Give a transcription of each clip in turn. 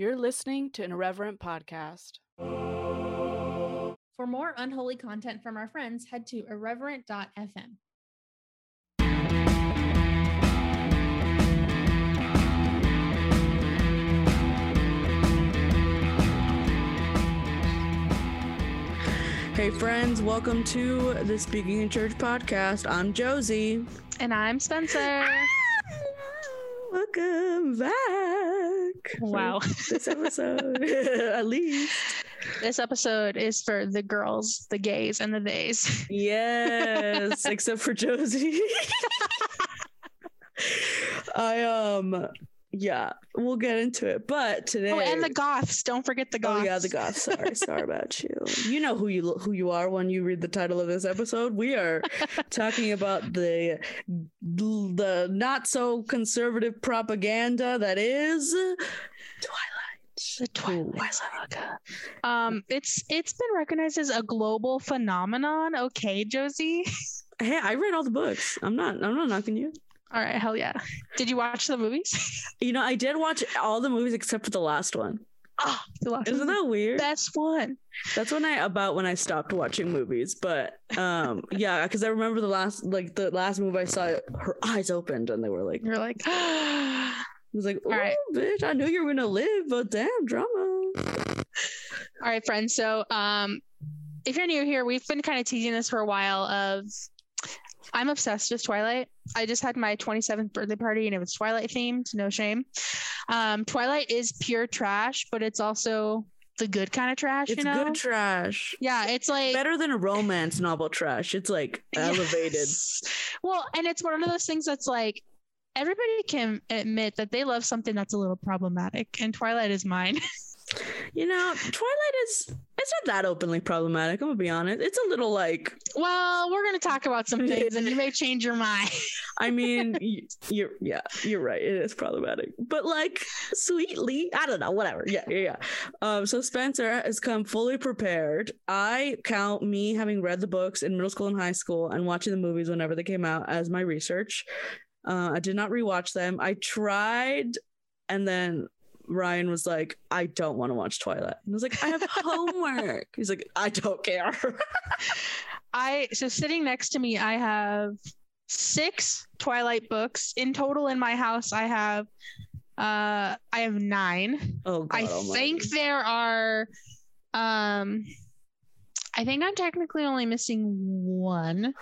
You're listening to an irreverent podcast. For more unholy content from our friends, head to irreverent.fm. Hey, friends, welcome to the Speaking in Church podcast. I'm Josie. And I'm Spencer. Ah, welcome back. For Wow. This episode, at least. This episode is for the girls, the gays, and the theys. Yes, except for Josie. I, um, yeah, we'll get into it. But today. Oh, and the goths. Don't forget the Goths. Oh yeah, the Goths. Sorry, sorry about you. You know who you who you are when you read the title of this episode. We are talking about the the not so conservative propaganda that is Twilight. The Twilight Saga. Um, it's it's been recognized as a global phenomenon. Okay, Josie. Hey, I read all the books. I'm not. I'm not knocking you. All right, hell yeah. Did you watch the movies? You know, I did watch all the movies except for the last one. Oh, the last Isn't that weird? best one? That's when I about when I stopped watching movies. But um, yeah, because I remember the last like the last movie I saw, her eyes opened and they were like, You're like, I was like, oh, right. bitch, I knew you were gonna live, but damn, drama. All right, friends. So, um, if you're new here, we've been kind of teasing this for a while. Of, I'm obsessed with Twilight. I just had my 27th birthday party, and it was Twilight themed. No shame. Um, Twilight is pure trash, but it's also the good kind of trash. It's you know? good trash. Yeah, it's like Better than a romance novel trash. It's like elevated. Yes. Well, and it's one of those things that's like everybody can admit that they love something that's a little problematic, and Twilight is mine. You know, Twilight is it's not that openly problematic. I'm gonna be honest. It's a little like well, we're gonna talk about some things, and you may change your mind. I mean, you're yeah, you're right. It is problematic, but like sweetly, I don't know, whatever. Yeah, yeah, yeah. Um, so Spencer has come fully prepared. I count me having read the books in middle school and high school and watching the movies whenever they came out as my research. Uh, I did not rewatch them. I tried, and then Ryan was like, "I don't want to watch Twilight." And I was like, "I have homework." He's like, "I don't care." I so sitting next to me, I have six Twilight books in total in my house. I have uh I have nine. oh, God I almighty. think there are um I think I'm technically only missing one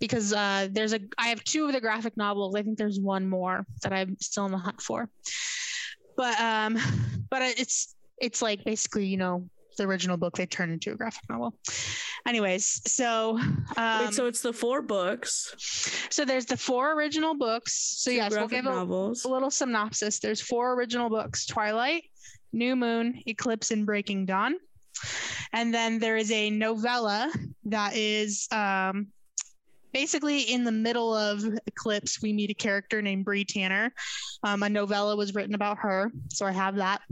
because uh there's a I have two of the graphic novels. I think there's one more that I'm still in the hunt for. But um but it's it's like basically, you know, the original book they turned into a graphic novel. Anyways, so um Wait, so it's the four books. so there's the four original books. So two yes, we'll give a, a little synopsis. There's four original books: Twilight, New Moon, Eclipse, and Breaking Dawn. And then there is a novella that is um, basically in the middle of Eclipse. We meet a character named Bree Tanner. Um, a novella was written about her, so I have that.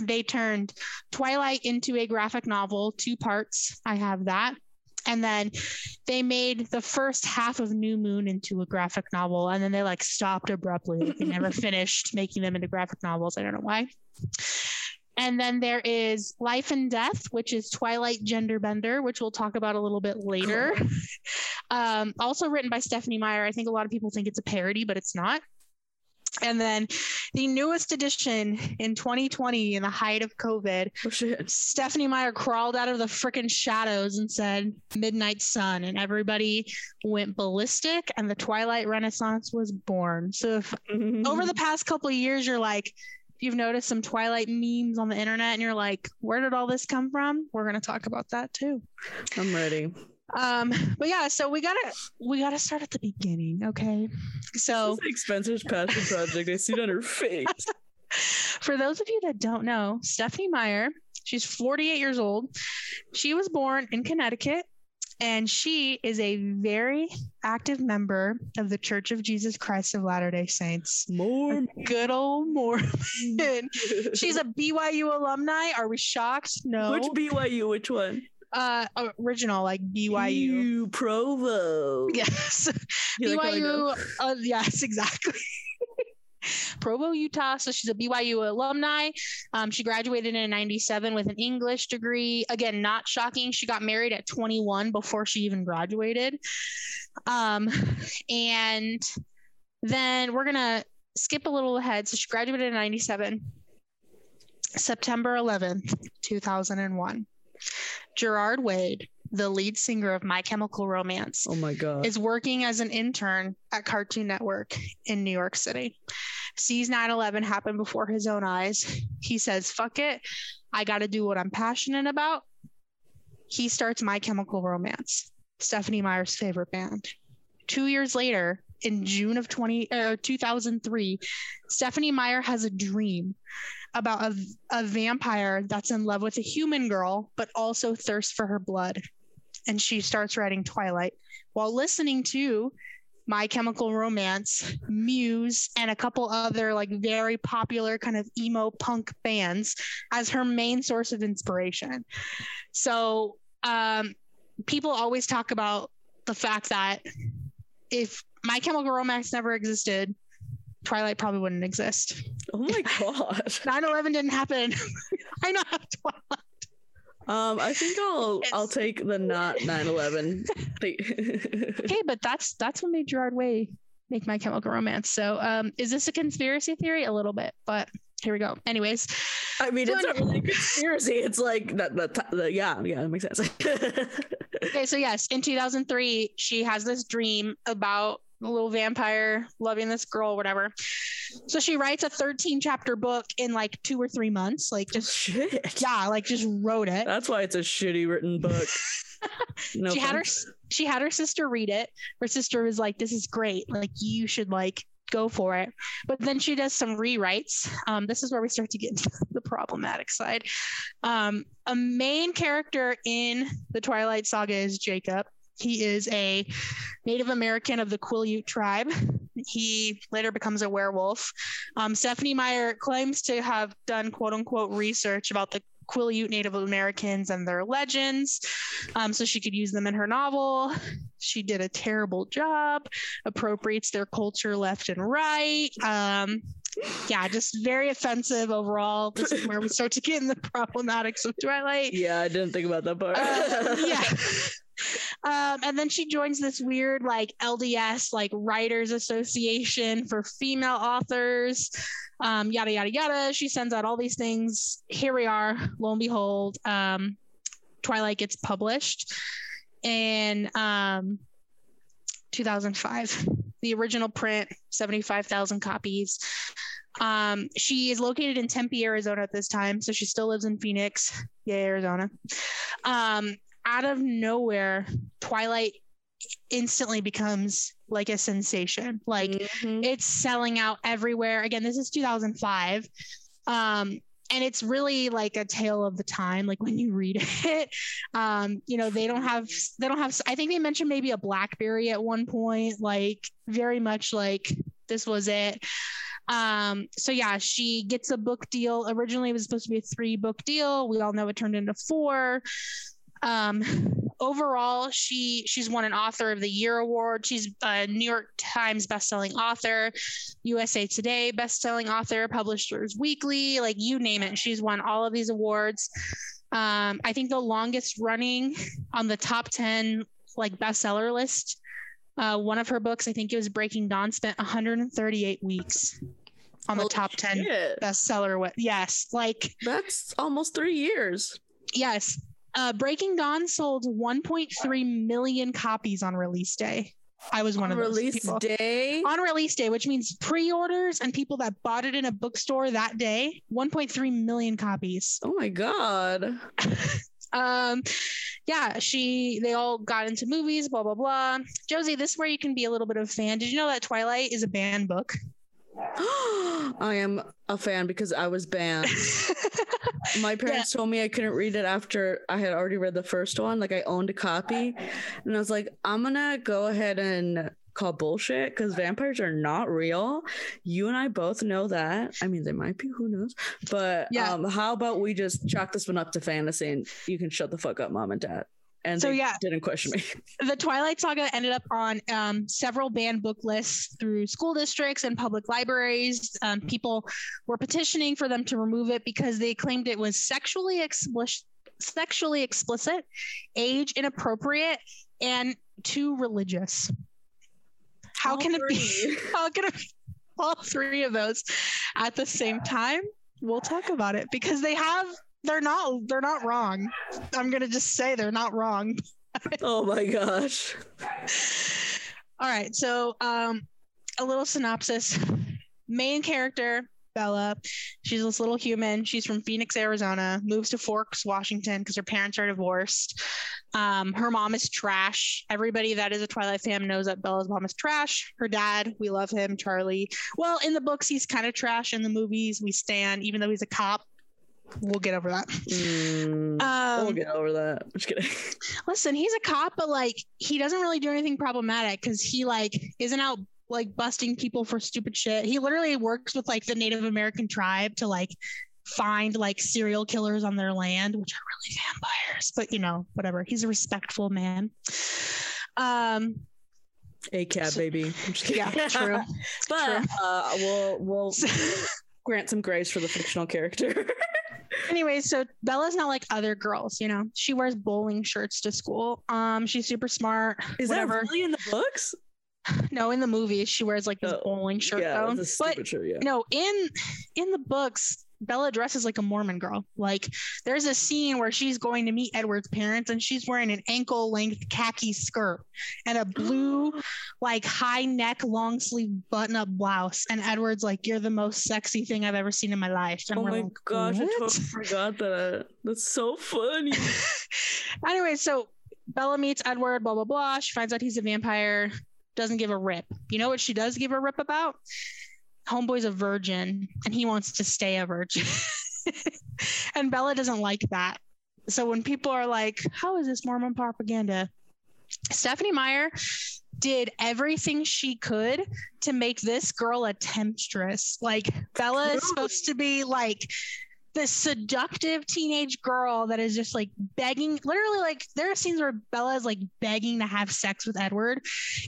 They turned Twilight into a graphic novel, two parts. I have that. And then they made the first half of New Moon into a graphic novel, and then they like stopped abruptly. They never finished making them into graphic novels. I don't know why. And then there is Life and Death, which is Twilight Gender Bender, which we'll talk about a little bit later. um, also written by Stephenie Meyer. I think a lot of people think it's a parody, but it's not. And then the newest edition in 2020, in the height of COVID, Oh. Stephenie Meyer crawled out of the freaking shadows and said Midnight Sun, and everybody went ballistic, and the Twilight Renaissance was born. So, if over the past couple of years, you're like, you've noticed some Twilight memes on the internet and you're like, where did all this come from? We're going to talk about that too. I'm ready. Um, but yeah, so we gotta we gotta start at the beginning, okay? So This Spencer's passion project. I see it on her face. for those of you that don't know, Stephenie Meyer, she's 48 years old. She was born in Connecticut and she is a very active member of the Church of Jesus Christ of Latter-day Saints. More. Good old Mormon. She's a BYU alumni. Are we shocked? No. Which BYU? Which one? uh original like BYU. You Provo. Yes. You like how I know? BYU uh, yes, exactly. Provo, Utah. So she's a BYU alumni. Um, she graduated in 97 with an English degree. Again, not shocking. She got married at 21 before she even graduated. Um, and then we're going to skip a little ahead. So she graduated in 97. September 11th, 2001. Gerard Way, the lead singer of My Chemical Romance, Oh my god. is working as an intern at Cartoon Network in New York City. Sees 9 11 happen before his own eyes. He says, fuck it. I got to do what I'm passionate about. He starts My Chemical Romance, Stephenie Meyer's favorite band. Two years later, in June of 20, uh, 2003, Stephenie Meyer has a dream about a, a vampire that's in love with a human girl, but also thirsts for her blood. And she starts writing Twilight while listening to My Chemical Romance, Muse, and a couple other like very popular kind of emo punk bands as her main source of inspiration. So um, people always talk about the fact that if My Chemical Romance never existed, Twilight probably wouldn't exist. oh my god. 9 11 didn't happen. I know how Twilight. Um, I think I'll I'll take the not 9/11. Okay, but that's that's what made Gerard Way make My Chemical Romance. So, um, is this a conspiracy theory? A little bit, but here we go. Anyways, I mean, it's not really a conspiracy. It's like that. that, that yeah, yeah, that makes sense. okay, so yes, in 2003, she has this dream about a little vampire loving this girl, whatever. So she writes a 13 chapter book in like two or three months, like just Shit. yeah, like just wrote it. That's why it's a shitty written book. No she had her she had her sister read it. Her sister was like, "This is great. Like you should like go for it." But then she does some rewrites. Um, this is where we start to get into the problematic side. Um, a main character in the Twilight Saga is Jacob. He is a Native American of the Quileute tribe. He later becomes a werewolf. Um, Stephenie Meyer claims to have done quote unquote research about the Quileute Native Americans and their legends um, so she could use them in her novel. She did a terrible job, appropriates their culture left and right. Um, yeah, just very offensive overall. This is where we start to get in the problematics of Twilight. Yeah, I didn't think about that part. Uh, yeah. Um, and then she joins this weird like LDS like writers association for female authors. Um, yada yada yada. She sends out all these things. Here we are. Lo and behold, um, Twilight gets published in um, 2005. The original print, 75,000 copies. Um, she is located in Tempe, Arizona at this time, so she still lives in Phoenix. Yay, Arizona. Um, out of nowhere, Twilight instantly becomes like a sensation. Like Mhm. it's selling out everywhere. Again, this is 2005. Um, and it's really like a tale of the time like when you read it um you know they don't have they don't have i think they mentioned maybe a blackberry at one point like very much like this was it um so yeah she gets a book deal originally it was supposed to be a three book deal we all know it turned into four um overall she she's won an author of the year award she's a new york times bestselling author usa today bestselling author publishers weekly like you name it she's won all of these awards um i think the longest running on the top 10 like bestseller list uh, one of her books i think it was breaking dawn spent 138 weeks on the Holy top 10 shit. bestseller with yes like That's almost three years. Yes. Uh, Breaking Dawn sold 1.3 million copies on release day. I was one On of those release people. day. On release day, which means pre-orders and people that bought it in a bookstore that day, 1.3 million copies. Oh my god. Um, yeah, she they all got into movies, blah blah blah. Josie, this is where you can be a little bit of a fan. Did you know that Twilight is a banned book? I am a fan because I was banned. My parents told me I couldn't read it after I had already read the first one. Like I owned a copy, and I was like, I'm gonna go ahead and call bullshit because vampires are not real. You and I both know that. I mean, they might be. Who knows? But Yeah. um, how about we just chalk this one up to fantasy, and you can shut the fuck up, mom and dad. And So, yeah. didn't question me. the Twilight Saga ended up on um, several banned book lists through school districts and public libraries. Um, people were petitioning for them to remove it because they claimed it was sexually explicit, sexually explicit, age inappropriate, and too religious. How All can it be? How can it be all three of those at the same time? We'll talk about it because they have. They're not. They're not wrong. I'm gonna just say they're not wrong. oh my gosh. All right, so um, a little synopsis. Main character Bella, she's this little human. She's from Phoenix, Arizona. Moves to Forks, Washington, because her parents are divorced. Um, her mom is trash. Everybody that is a Twilight fan knows that Bella's mom is trash. Her dad, we love him, Charlie. Well, in the books, he's kind of trash. In the movies, we stand, even though he's a cop. We'll get over that. Mm, Um, we'll get over that. Just kidding. listen, he's a cop, but like he doesn't really do anything problematic because he like isn't out like busting people for stupid shit. He literally works with like the Native American tribe to like find like serial killers on their land, which are really vampires. But you know, whatever. He's a respectful man. Um, ACAB baby. I'm just yeah, true. but True. uh, we'll we'll grant some grace for the fictional character. anyway, so Bella's not like other girls, you know. She wears bowling shirts to school. Um, she's super smart. Is whatever. that really in the books? No, in the movies, she wears like this Oh, bowling shirt yeah, though. But shirt, yeah. no in in the books bella dresses like a mormon girl. Like there's a scene where she's going to meet edward's parents and she's wearing an ankle length khaki skirt and a blue like high neck long sleeve button up blouse. And edward's like you're the most sexy thing i've ever seen in my life. And Oh my like, gosh, I totally forgot that. That's so funny. anyway so bella meets edward blah blah blah. She finds out he's a vampire. Doesn't give a rip. You know what she does give a rip about homeboy's a virgin and he wants to stay a virgin. And bella doesn't like that. So when people are like how is this mormon propaganda? Stephenie meyer did everything she could to make this girl a temptress. Like bella is supposed to be like this seductive teenage girl that is just like begging literally like there are scenes where bella is like begging to have sex with edward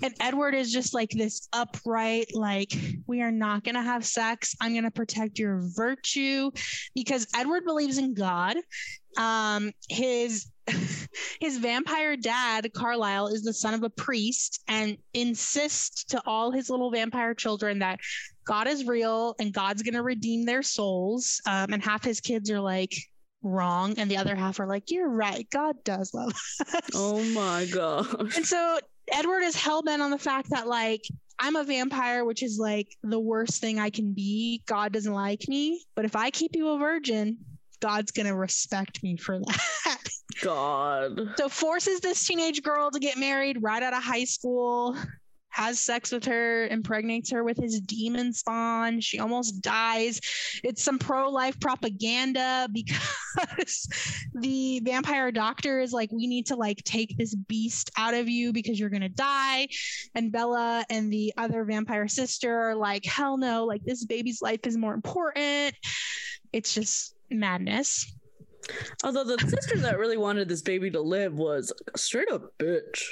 and edward is just like this upright like we are not going to have sex. I'm going to protect your virtue because edward believes in god. Um his his vampire dad carlisle is the son of a priest and insists to all his little vampire children that God is real and God's going to redeem their souls. Um, and half his kids are like wrong, and the other half are like, you're right. God does love us. oh my gosh. And so Edward is hell bent on the fact that, like, I'm a vampire, which is like the worst thing I can be. God doesn't like me. But if I keep you a virgin, God's going to respect me for that. God. So forces this teenage girl to get married right out of high school, has sex with her, impregnates her with his demon spawn. She almost dies. It's some pro-life propaganda because the vampire doctor is like, we need to like take this beast out of you because you're gonna die. And Bella and the other vampire sister are like, hell no, like this baby's life is more important. It's just madness. Although the sister that really wanted this baby to live was straight up bitch.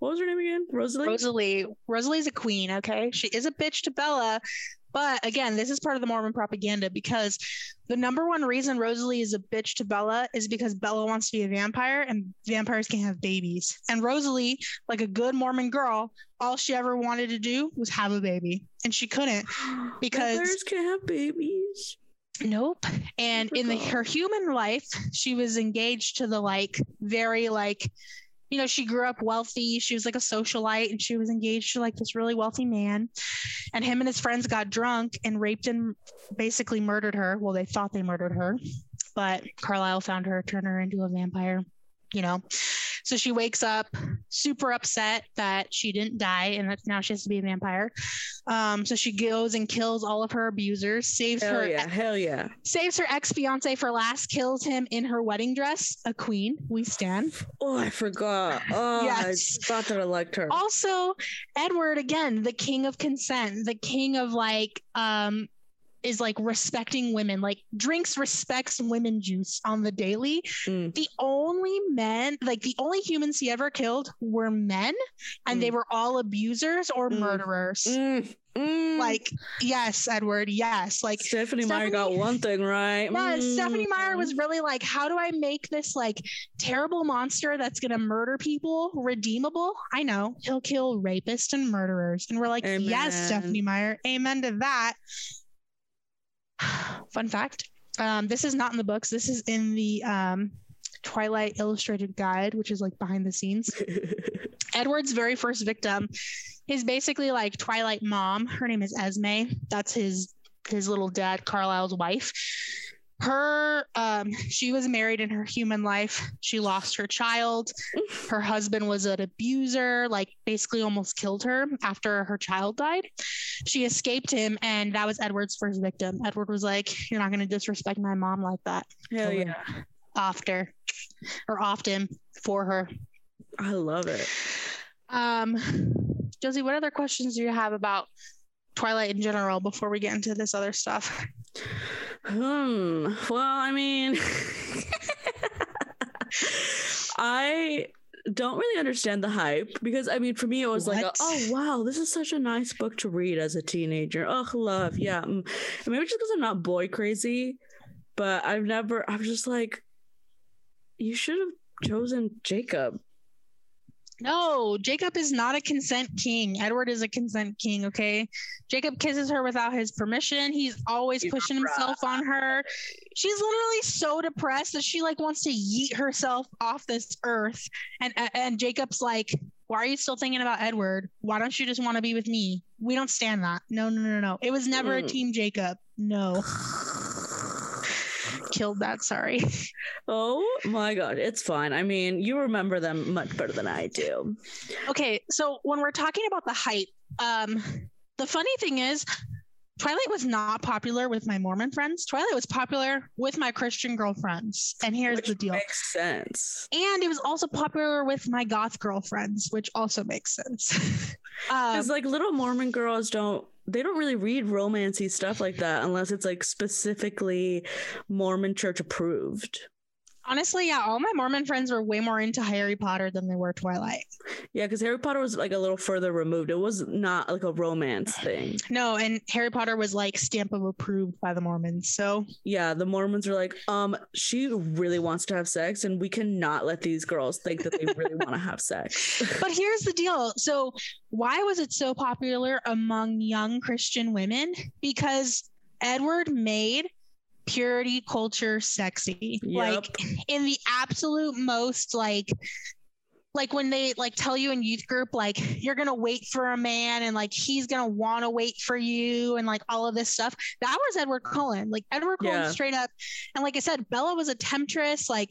What was her name again? Rosalie? Rosalie. Rosalie's a queen, okay? She is a bitch to Bella. But again, this is part of the Mormon propaganda because the number one reason Rosalie is a bitch to Bella is because Bella wants to be a vampire and vampires can't have babies. And Rosalie, like a good Mormon girl, all she ever wanted to do was have a baby. And she couldn't. because- Vampires can't have babies. Nope. And oh in the her human life, she was engaged to the like very like you know, she grew up wealthy. She was like a socialite and she was engaged to like this really wealthy man. And him and his friends got drunk and raped and basically murdered her. Well, they thought they murdered her, but Carlisle found her, turned her into a vampire, you know. So she wakes up super upset that she didn't die and that now she has to be a vampire. Um, so she goes and kills all of her abusers, saves Hell her yeah, hell yeah. saves her ex fiance for last, kills him in her wedding dress. A queen, we stand. Oh, I forgot. Oh, Yes. I thought that I liked her. Also, Edward again, the king of consent, the king of like, um, is like respecting women, like drinks respects women juice on the daily. Mm. The only men, like the only humans he ever killed were men, and they Mm. were all abusers or Mm. murderers. Mm, mm. Like, yes, Edward, yes. Like, Stephenie Meyer got one thing right. yeah, Stephenie Meyer Mm. was really like, how do I make this like terrible monster that's gonna murder people redeemable? I know he'll kill rapists and murderers, and we're like, yes, Stephenie Meyer, amen to that. Fun fact: um, this is not in the books. This is in the um, Twilight Illustrated Guide, which is like behind the scenes. Edward's very first victim is basically like Twilight mom. Her name is Esme. That's his his little dad, Carlisle's wife. Her um she was married in her human life. She lost her child. Her husband was an abuser, like basically almost killed her after her child died. She escaped him and that was Edward's first victim. Edward was like, You're not gonna disrespect my mom like that. Hell yeah. After or often for her. I love it. Um, Josie, what other questions do you have about Twilight in general before we get into this other stuff? Hmm. Well, I mean, I don't really understand the hype because I mean, for me, it was like, a, oh wow, this is such a nice book to read as a teenager. Oh, love, yeah. Mm. And maybe just because I'm not boy crazy, but I've never. I was just like, you should have chosen Jacob. No, Jacob is not a consent king. Edward is a consent king, okay? Jacob kisses her without his permission. He's always He's pushing himself on her. She's literally so depressed that she like wants to yeet herself off this earth. And and Jacob's like, "Why are you still thinking about Edward? Why don't you just want to be with me? We don't stand that. No, no, no, no. It was never a Mm. team Jacob. No. Killed that, sorry. Oh my god, it's fine. I mean, you remember them much better than I do. Okay, so when we're talking about the hype, um, the funny thing is, Twilight was not popular with my Mormon friends. Twilight was popular with my Christian girlfriends. And here's which the deal. makes sense. And it was also popular with my goth girlfriends, which also makes sense. um, Because like little Mormon girls don't they don't really read romancy stuff like that unless it's like specifically Mormon church approved. Honestly, yeah, all my Mormon friends were way more into Harry Potter than they were Twilight. Yeah, because Harry Potter was like a little further removed. It was not like a romance thing. No, and Harry Potter was like stamp of approved by the Mormons. So Yeah, the Mormons are like, um, she really wants to have sex, and we cannot let these girls think that they really want to have sex. but here's the deal. So, why was it so popular among young Christian women? Because Edward made purity culture sexy. Like in the absolute most like like when they like tell you in youth group like you're gonna wait for a man and like he's gonna want to wait for you and like all of this stuff that was edward cullen like edward cullen Yeah. straight up and like i said bella was a temptress like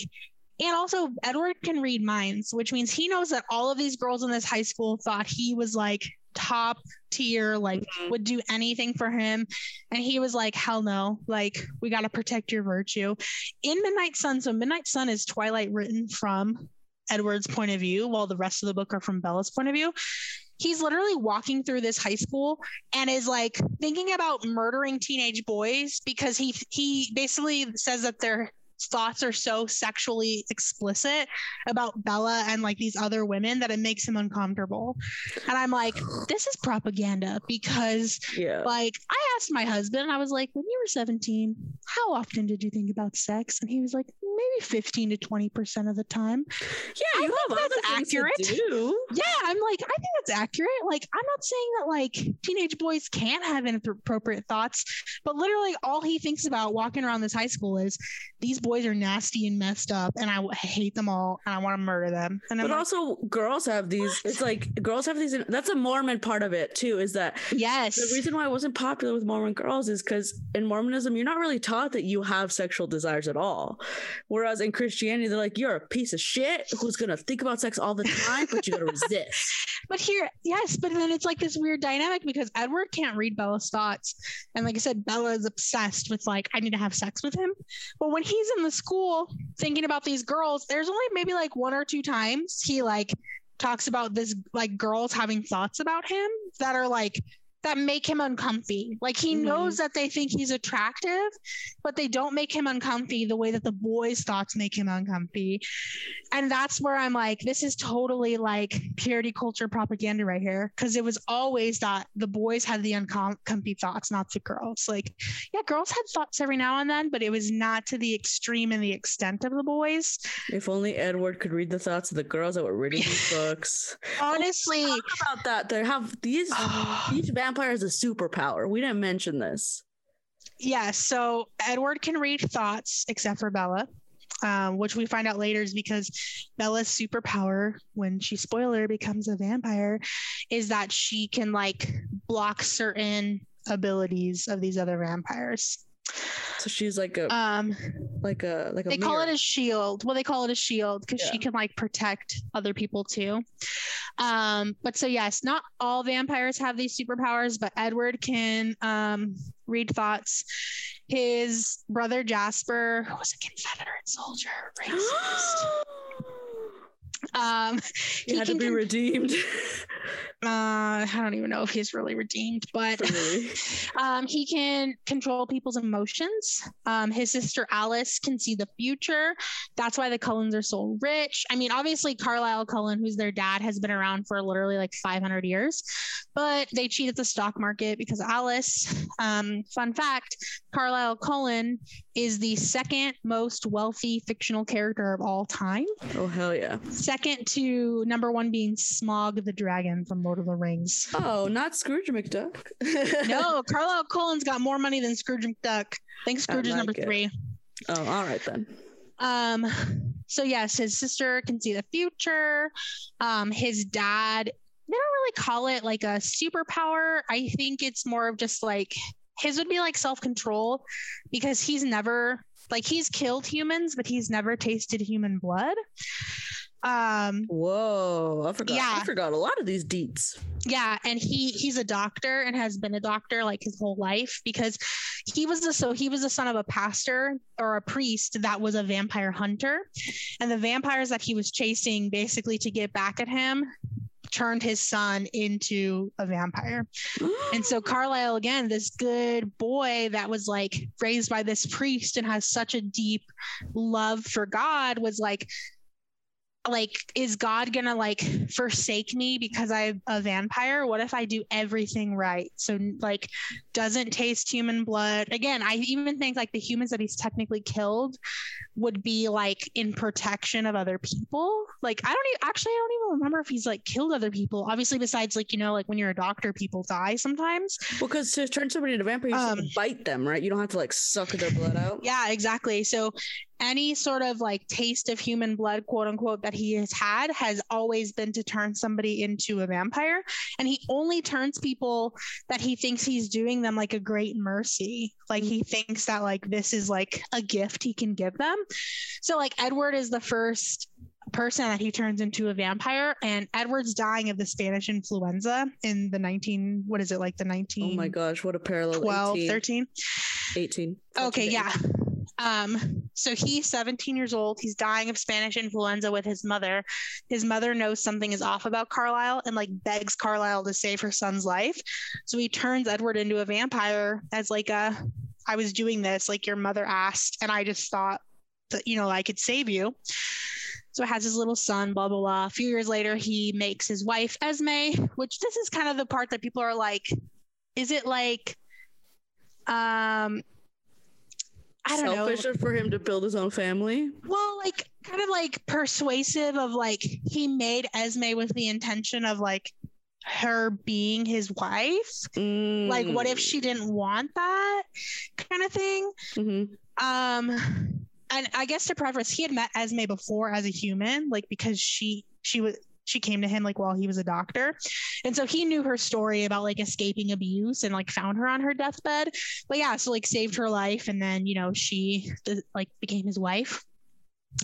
and also edward can read minds which means he knows that all of these girls in this high school thought he was like top tier like Mhm. would do anything for him. And he was like hell no. Like we got to protect your virtue. In midnight sun so midnight sun is twilight written from edward's point of view while the rest of the book are from bella's point of view. He's literally walking through this high school and is like thinking about murdering teenage boys because he he basically says that their thoughts are so sexually explicit about Bella and like these other women that it makes him uncomfortable. And I'm like, this is propaganda because yeah. like I asked my husband, I was like, when you were 17, how often did you think about sex? And he was like, maybe 15 to 20% of the time. Yeah, I you have that's accurate. do. Yeah, I'm like, I think that's accurate. Like, I'm not saying that like teenage boys can't have inappropriate thoughts, but literally all he thinks about walking around this high school is these boys are nasty and messed up, and I hate them all, and I want to murder them. And I'm But like, also, girls have these. It's like girls have these. That's a Mormon part of it too. Is that yes, the reason why it wasn't popular with Mormon girls is because in Mormonism, you're not really taught that you have sexual desires at all. Whereas in Christianity, they're like, you're a piece of shit who's gonna think about sex all the time, but you gotta resist. But here, yes, but then it's like this weird dynamic because Edward can't read Bella's thoughts. And like I said, Bella is obsessed with like, I need to have sex with him. But when he's in the school thinking about these girls, there's only maybe like one or two times he like talks about this like girls having thoughts about him that are like that make him uncomfy. Like he Mhm. knows that they think he's attractive, but they don't make him uncomfy the way that the boys' thoughts make him uncomfy. And that's where I'm like, this is totally like purity culture propaganda right here. Cause it was always that the boys had the uncomfy thoughts, not the girls. Like, yeah, girls had thoughts every now and then, but it was not to the extreme and the extent of the boys. If only Edward could read the thoughts of the girls that were reading these books. Honestly, Talk about that. They have these. each vampire has a superpower. We didn't mention this. Yeah, so Edward can read thoughts except for Bella, um, which we find out later is because Bella's superpower, when she spoiler becomes a vampire, is that she can like block certain abilities of these other vampires. So she's like a Um, like a like a. they call it a shield. Well, they call it a shield because she can like protect other people too. Um, but so yes, not all vampires have these superpowers, but Edward can um, read thoughts. His brother Jasper, who was a Confederate soldier, racist. Um, he had to be con- redeemed. uh, I don't even know if he's really redeemed, but Really. um, he can control people's emotions. Um, his sister Alice can see the future. That's why the Cullens are so rich. I mean, obviously, Carlisle Cullen, who's their dad, has been around for literally like 500 years, but they cheat at the stock market because Alice. Um, fun fact Carlisle Cullen is the second most wealthy fictional character of all time, oh hell yeah! Second to number one being Smaug the Dragon from Lord of the Rings. Oh, not Scrooge McDuck. No, Carlisle Cullen's got more money than Scrooge McDuck. I think Scrooge is like number it. three. Oh, all right then. Um, so yes, his sister can see the future. Um, his dad, they don't really call it like a superpower. I think it's more of just like his would be like self-control because he's never like he's killed humans, but he's never tasted human blood. Um, Whoa, I forgot. Yeah. I forgot a lot of these deets. yeah and he he's a doctor and has been a doctor like his whole life because he was the so he was the son of a pastor or a priest that was a vampire hunter and the vampires that he was chasing basically to get back at him turned his son into a vampire and so Carlisle again this good boy that was like raised by this priest and has such a deep love for God was like like is god gonna like forsake me because i'm a vampire what if i do everything right so like doesn't taste human blood again i even think like the humans that he's technically killed would be like in protection of other people like i don't even actually i don't even remember if he's like killed other people obviously besides like you know like when you're a doctor people die sometimes Because to turn somebody into a vampire, you just have to Um, bite them, right? You don't have to like suck their blood out. Yeah, exactly. So any sort of like taste of human blood, quote unquote, that he has had has always been to turn somebody into a vampire. And he only turns people that he thinks he's doing them like a great mercy. Like he thinks that like this is like a gift he can give them. So like Edward is the first person that he turns into a vampire and Edward's dying of the Spanish influenza in the 19 what is it like the 19 Oh my gosh, what a parallel. 12 18, 13 18. Okay, 14 to yeah. Um, so he's 17 years old. He's dying of Spanish influenza with his mother. His mother knows something is off about Carlisle and like begs Carlisle to save her son's life. So he turns Edward into a vampire as like a I was doing this, like your mother asked, and I just thought that you know I could save you. So has his little son, blah blah blah. A few years later, he makes his wife Esme, which this is kind of the part that people are like, is it like um I don't know. Selfish for him to build his own family. Well, like kind of like persuasive of like he made Esme with the intention of like her being his wife. Like what if she didn't want that kind of thing? hmm Um and I guess to preface, he had met Esme before as a human, like because she she was she came to him like while he was a doctor. And so he knew her story about like escaping abuse and like found her on her deathbed. But yeah, so like saved her life and then, you know, she like became his wife.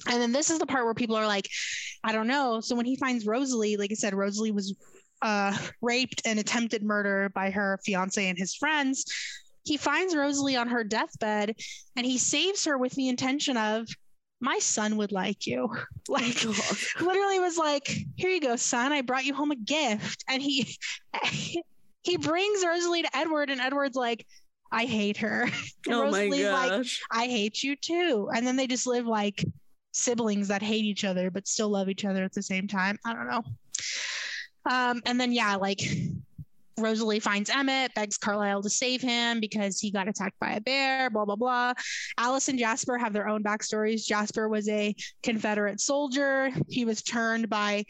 And then this is the part where people are like, I don't know. So when he finds Rosalie, like I said, Rosalie was uh, raped and attempted murder by her fiance and his friends. He finds Rosalie on her deathbed and he saves her with the intention of, my son would like you. Like, Oh literally was like, here you go, son. I brought you home a gift. And he, he brings Rosalie to Edward, and Edward's like, I hate her. And oh my Rosalie's like. I hate you too. And then they just live like siblings that hate each other but still love each other at the same time. I don't know. Um, and then yeah, like Rosalie finds Emmett, begs Carlisle to save him because he got attacked by a bear, blah, blah, blah. Alice and Jasper have their own backstories. Jasper was a Confederate soldier. He was turned by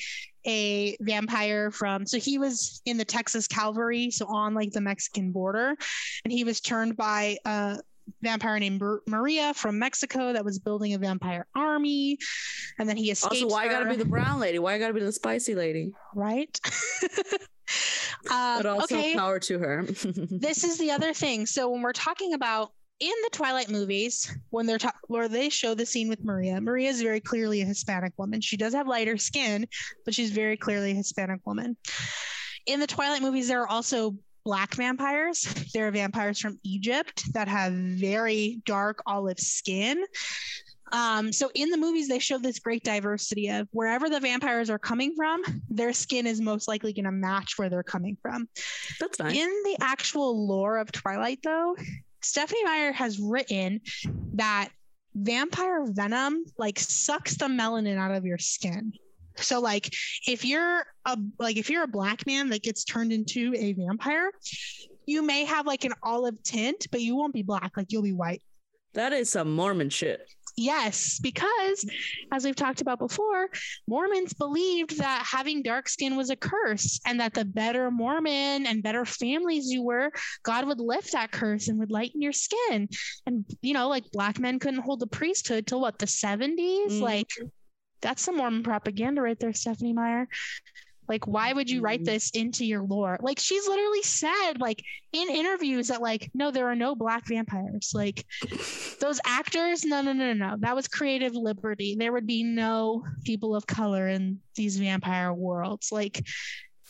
a vampire from, so he was in the Texas cavalry, so on like the Mexican border. And he was turned by a vampire named Mar- Maria from Mexico that was building a vampire army. And then he escaped. Also, why gotta be the brown lady? Why gotta be the spicy lady? right? um, But also okay power to her. this is the other thing. So when we're talking about in the Twilight movies, when they're ta- where they show the scene with Maria, Maria is very clearly a Hispanic woman. She does have lighter skin, but she's very clearly a Hispanic woman. In the Twilight movies, there are also black vampires. There are vampires from Egypt that have very dark olive skin. Um, so in the movies, they show this great diversity of wherever the vampires are coming from, their skin is most likely going to match where they're coming from. That's nice. In the actual lore of Twilight, though, Stephenie Meyer has written that vampire venom like sucks the melanin out of your skin. So like if you're a like if you're a black man that gets turned into a vampire, you may have like an olive tint, but you won't be black, like you'll be white. that is some Mormon shit. Yes, because as we've talked about before, Mormons believed that having dark skin was a curse and that the better Mormon and better families you were, God would lift that curse and would lighten your skin. And, you know, like black men couldn't hold the priesthood till what, the 70s? Mhm. Like, that's some Mormon propaganda right there, Stephenie Meyer. Like, why would you write Mhm. this into your lore? Like, she's literally said, like, in interviews that, like, no, there are no black vampires. Like, those actors no no no no no that was creative liberty there would be no people of color in these vampire worlds like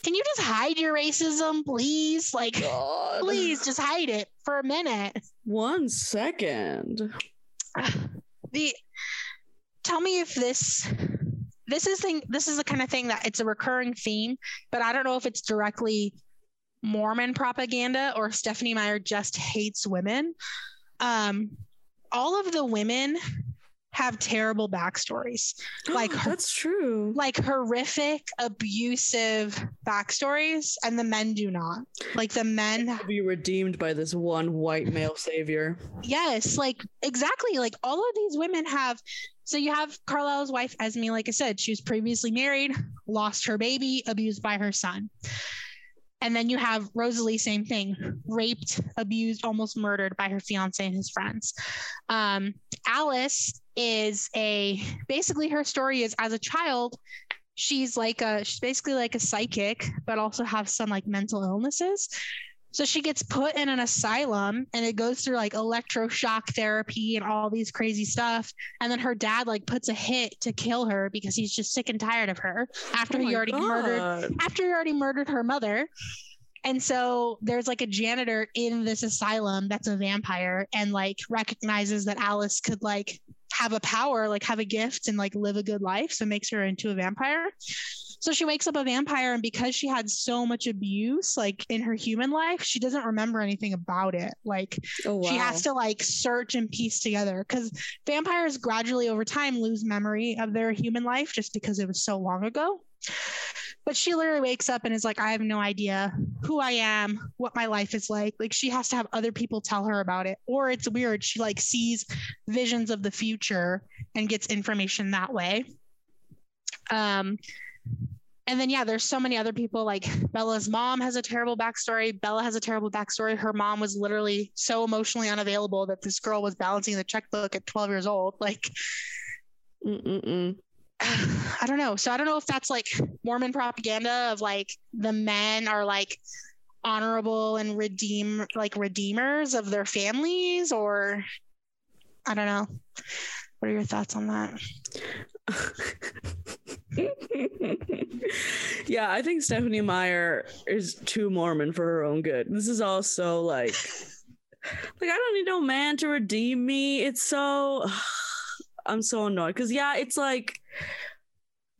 can you just hide your racism please like God. please just hide it for a minute One second. the tell me if this this is thing this is the kind of thing that it's a recurring theme but i don't know if it's directly mormon propaganda or stephenie meyer just hates women um all of the women have terrible backstories like that's true. like horrific abusive backstories and the men do not like the men be redeemed by this one white male savior. Yes, like exactly. Like all of these women have. So you have Carlisle's wife, Esme, like I said, she was previously married, lost her baby, abused by her son. And then you have Rosalie, same thing, raped, abused, almost murdered by her fiance and his friends. Um, Alice is a basically her story is as a child, she's like a she's basically like a psychic, but also have some like mental illnesses. So she gets put in an asylum and it goes through like electroshock therapy and all these crazy stuff. And then her dad like puts a hit to kill her because he's just sick and tired of her after Oh he already murdered after he already murdered her mother. And so there's like a janitor in this asylum that's a vampire and like recognizes that Alice could like have a power, like have a gift and like live a good life. So makes her into a vampire. So she wakes up a vampire, and because she had so much abuse, like in her human life, she doesn't remember anything about it. Like Oh wow. she has to like search and piece together because vampires gradually over time lose memory of their human life just because it was so long ago. But she literally wakes up and is like, I have no idea who I am, what my life is like. Like she has to have other people tell her about it. Or it's weird. She like sees visions of the future and gets information that way. Um and then yeah, there's so many other people. Like Bella's mom has a terrible backstory. Bella has a terrible backstory. Her mom was literally so emotionally unavailable that this girl was balancing the checkbook at 12 years old. Like Mm-mm-mm. I don't know. So I don't know if that's like Mormon propaganda of like the men are like honorable and redeem like redeemers of their families or I don't know. What are your thoughts on that? yeah, I think Stephenie Meyer is too Mormon for her own good. This is also like, like I don't need no man to redeem me. It's so, I'm so annoyed because yeah, it's like,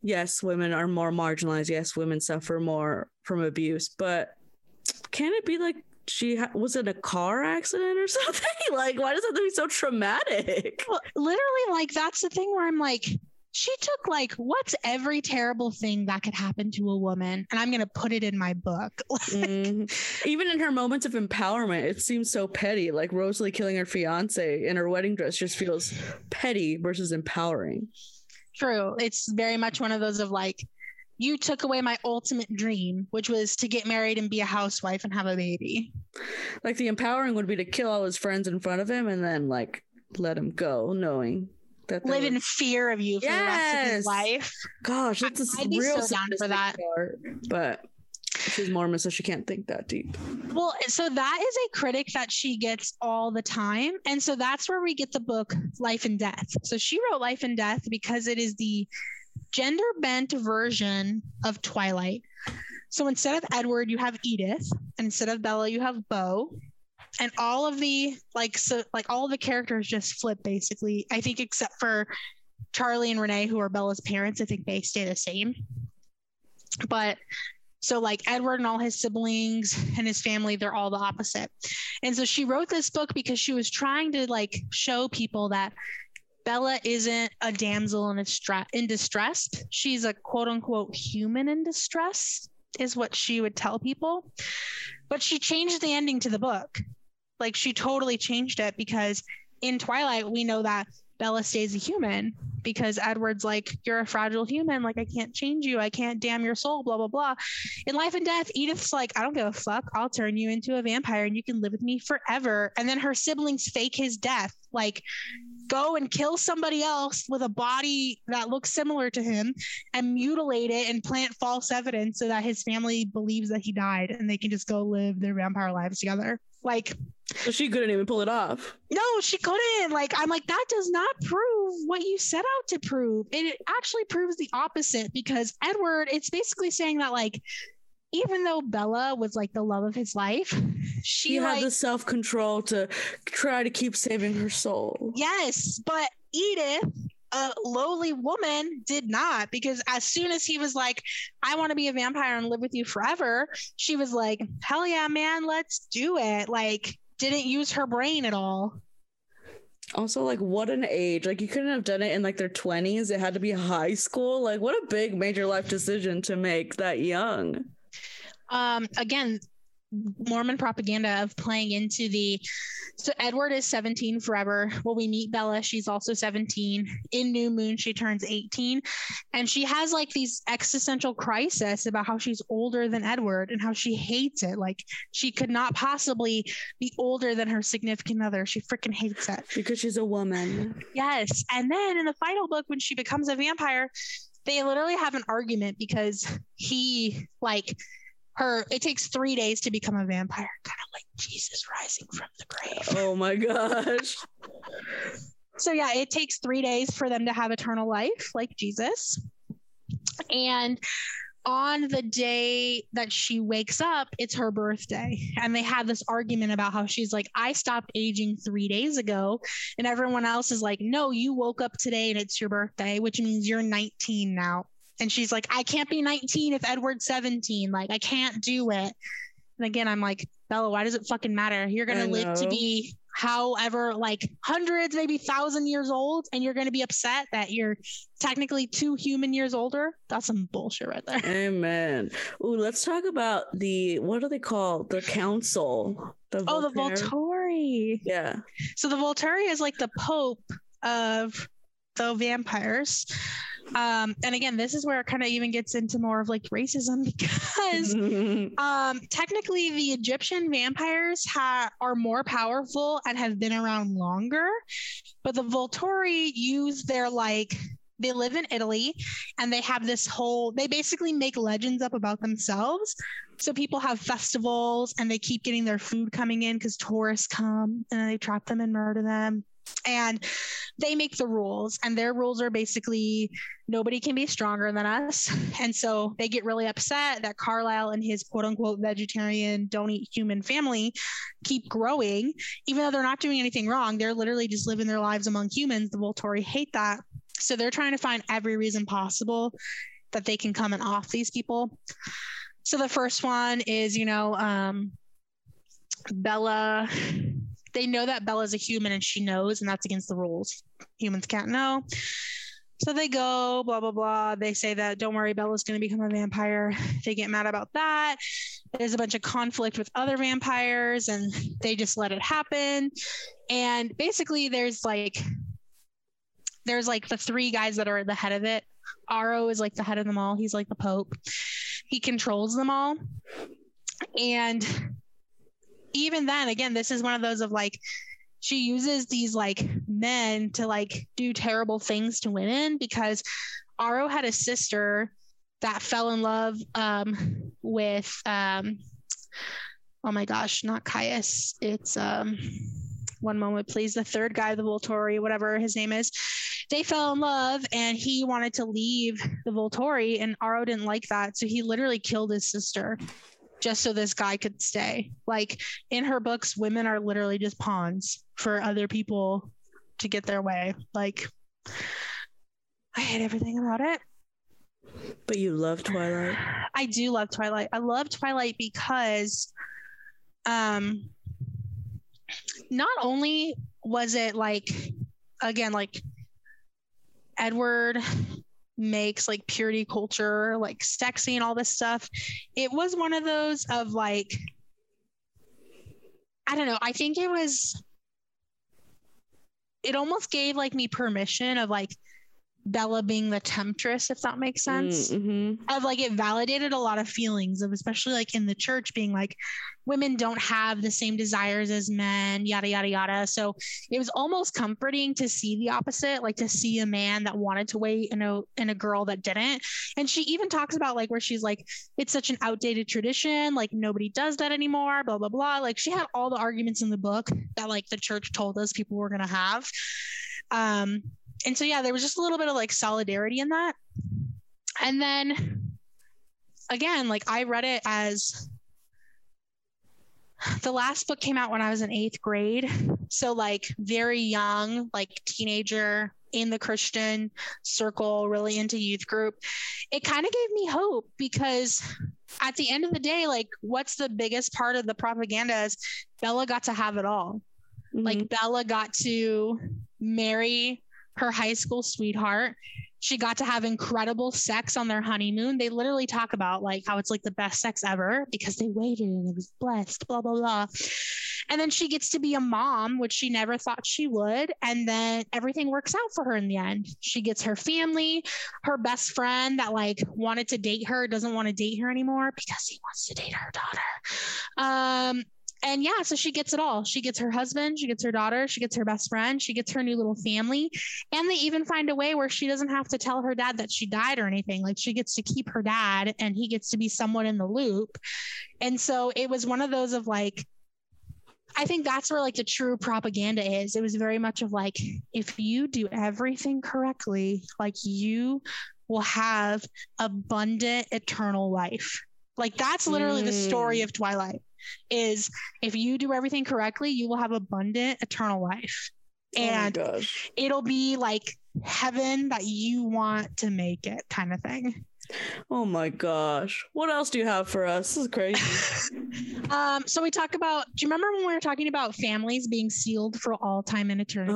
yes, women are more marginalized. Yes, women suffer more from abuse, but can it be like she ha- was in a car accident or something? like, why does that have to be so traumatic? Well, literally, like that's the thing where I'm like, she took like what's every terrible thing that could happen to a woman, and I'm gonna put it in my book. Mhm. Even in her moments of empowerment, it seems so petty. Like Rosalie killing her fiance in her wedding dress just feels petty versus empowering. True. It's very much one of those of like, you took away my ultimate dream, which was to get married and be a housewife and have a baby. Like the empowering would be to kill all his friends in front of him and then like let him go, knowing that Live were- in fear of you for the rest of Yes. his life. Gosh, that's a I'd real so down for that. part, but she's Mormon, so she can't think that deep. Well, so that is a critic that she gets all the time. And so that's where we get the book Life and Death. So she wrote Life and Death because it is the gender bent version of Twilight. So instead of Edward, you have Edith, and instead of Bella, you have Beau. And all of the like so like all the characters just flip basically. I think except for Charlie and Renee, who are Bella's parents, I think they stay the same. But so like Edward and all his siblings and his family, they're all the opposite. And so she wrote this book because she was trying to like show people that Bella isn't a damsel in distress. In distress, she's a quote unquote human in distress, is what she would tell people. But she changed the ending to the book. Like she totally changed it because in Twilight we know that Bella stays a human because Edward's like, you're a fragile human. Like, I can't change you. I can't damn your soul, blah, blah, blah. In Life and Death, Edith's like, I don't give a fuck. I'll turn you into a vampire and you can live with me forever. And then her siblings fake his death. Like, go and kill somebody else with a body that looks similar to him and mutilate it and plant false evidence so that his family believes that he died and they can just go live their vampire lives together. Like, So she couldn't even pull it off. no, she couldn't. Like, I'm like, that does not prove what you set out to prove. And It actually proves the opposite because Edward, it's basically saying that, like, even though Bella was like the love of his life, she like, had the self control to try to keep saving her soul. yes, but Edith, a lowly woman, did not because as soon as he was like, I want to be a vampire and live with you forever, she was like, hell yeah, man, let's do it. Like, didn't use her brain at all. Also, like, what an age. Like, you couldn't have done it in like their 20s. It had to be high school. Like, what a big major life decision to make that young. um again mormon propaganda of playing into the so edward is 17 forever. Well we meet bella she's also 17 in new moon she turns 18 and she has like these existential crisis about how she's older than edward and how she hates it. Like she could not possibly be older than her significant other. She freaking hates it. Because she's a woman. Yes. And then in the final book, when she becomes a vampire, they literally have an argument because he, like, her, it takes three days to become a vampire, kind of like Jesus rising from the grave. Oh my gosh. So, yeah, it takes three days for them to have eternal life, like Jesus. And on the day that she wakes up, it's her birthday. And they have this argument about how she's like, I stopped aging three days ago. And everyone else is like, no, you woke up today and it's your birthday, which means you're 19 now. And she's like, I can't be 19 if Edward's 17. Like, I can't do it. And again, I'm like, Bella, why does it fucking matter? You're to live to be however, like hundreds, maybe thousand years old, and you're going to be upset that you're technically two human years older. That's some bullshit right there. Amen. Ooh, let's talk about the what do they call the council? The Oh, the Volturi. Yeah. So the Volturi is like the Pope of the vampires. Um, and again, this is where it kind of even gets into more of like racism because um, technically the Egyptian vampires ha- are more powerful and have been around longer, but the Volturi use their like they live in Italy and they have this whole they basically make legends up about themselves. So people have festivals and they keep getting their food coming in because tourists come and then they trap them and murder them. And they make the rules, and their rules are basically nobody can be stronger than us. And so they get really upset that Carlisle and his quote unquote vegetarian, don't eat human family keep growing, even though they're not doing anything wrong. They're literally just living their lives among humans. The Volturi hate that. So they're trying to find every reason possible that they can come and off these people. So the first one is, you know, um, Bella, they know that Bella's a human and she knows, and that's against the rules. Humans can't know. So they go, blah, blah, blah. They say that, don't worry, Bella's going to become a vampire. They get mad about that. There's a bunch of conflict with other vampires, and they just let it happen. And basically, there's like, there's like the three guys that are the head of it. Aro is like the head of them all. He's like the Pope. He controls them all. And even then, again, this is one of those of like, she uses these like men to like do terrible things to women because Aro had a sister that fell in love um, with um, oh my gosh, not Caius. It's um one moment, please. The third guy, the Volturi, whatever his name is. They fell in love and he wanted to leave the Volturi, and Aro didn't like that. So he literally killed his sister just so this guy could stay. Like in her books, women are literally just pawns for other people to get their way. Like I hate everything about it. But you love Twilight. I do love Twilight. I love Twilight because um not only was it like again like Edward makes like purity culture like sexy and all this stuff. It was one of those of like i don't know i think it was it almost gave like me permission of like Bella being the temptress, if that makes sense. Mm-hmm. Of like it validated a lot of feelings of especially like in the church being like women don't have the same desires as men, yada yada yada. So it was almost comforting to see the opposite, like to see a man that wanted to wait and a and a girl that didn't. And she even talks about like where she's like, it's such an outdated tradition, like nobody does that anymore, blah blah blah. Like she had all the arguments in the book that like the church told us people were gonna have. Um and so yeah, there was just a little bit of like solidarity in that. And then again, like I read it as the last book came out when I was in eighth grade. So like very young, like teenager in the Christian circle, really into youth group. It kind of gave me hope because at the end of the day, like what's the biggest part of the propaganda is Bella got to have it all. Mm-hmm. Like Bella got to marry her high school sweetheart. She got to have incredible sex on their honeymoon. They literally talk about like how it's like the best sex ever because they waited and it was blessed, blah, blah, blah. And then she gets to be a mom, which she never thought she would. And then everything works out for her in the end. She gets her family, her best friend that like wanted to date her doesn't want to date her anymore because he wants to date her daughter. Um, and yeah, so she gets it all. She gets her husband, she gets her daughter, she gets her best friend, she gets her new little family. And they even find a way where she doesn't have to tell her dad that she died or anything. Like she gets to keep her dad and he gets to be someone in the loop. And so it was one of those of like, I think that's where like the true propaganda is. It was very much of like, if you do everything correctly, like you will have abundant eternal life. Like that's literally the story Mm. of Twilight is if you do everything correctly, you will have abundant eternal life. And oh it'll be like heaven that you want to make it kind of thing. Oh my gosh. What else do you have for us? This is crazy. Um, so we talk about do you remember when we were talking about families being sealed for all time and eternity?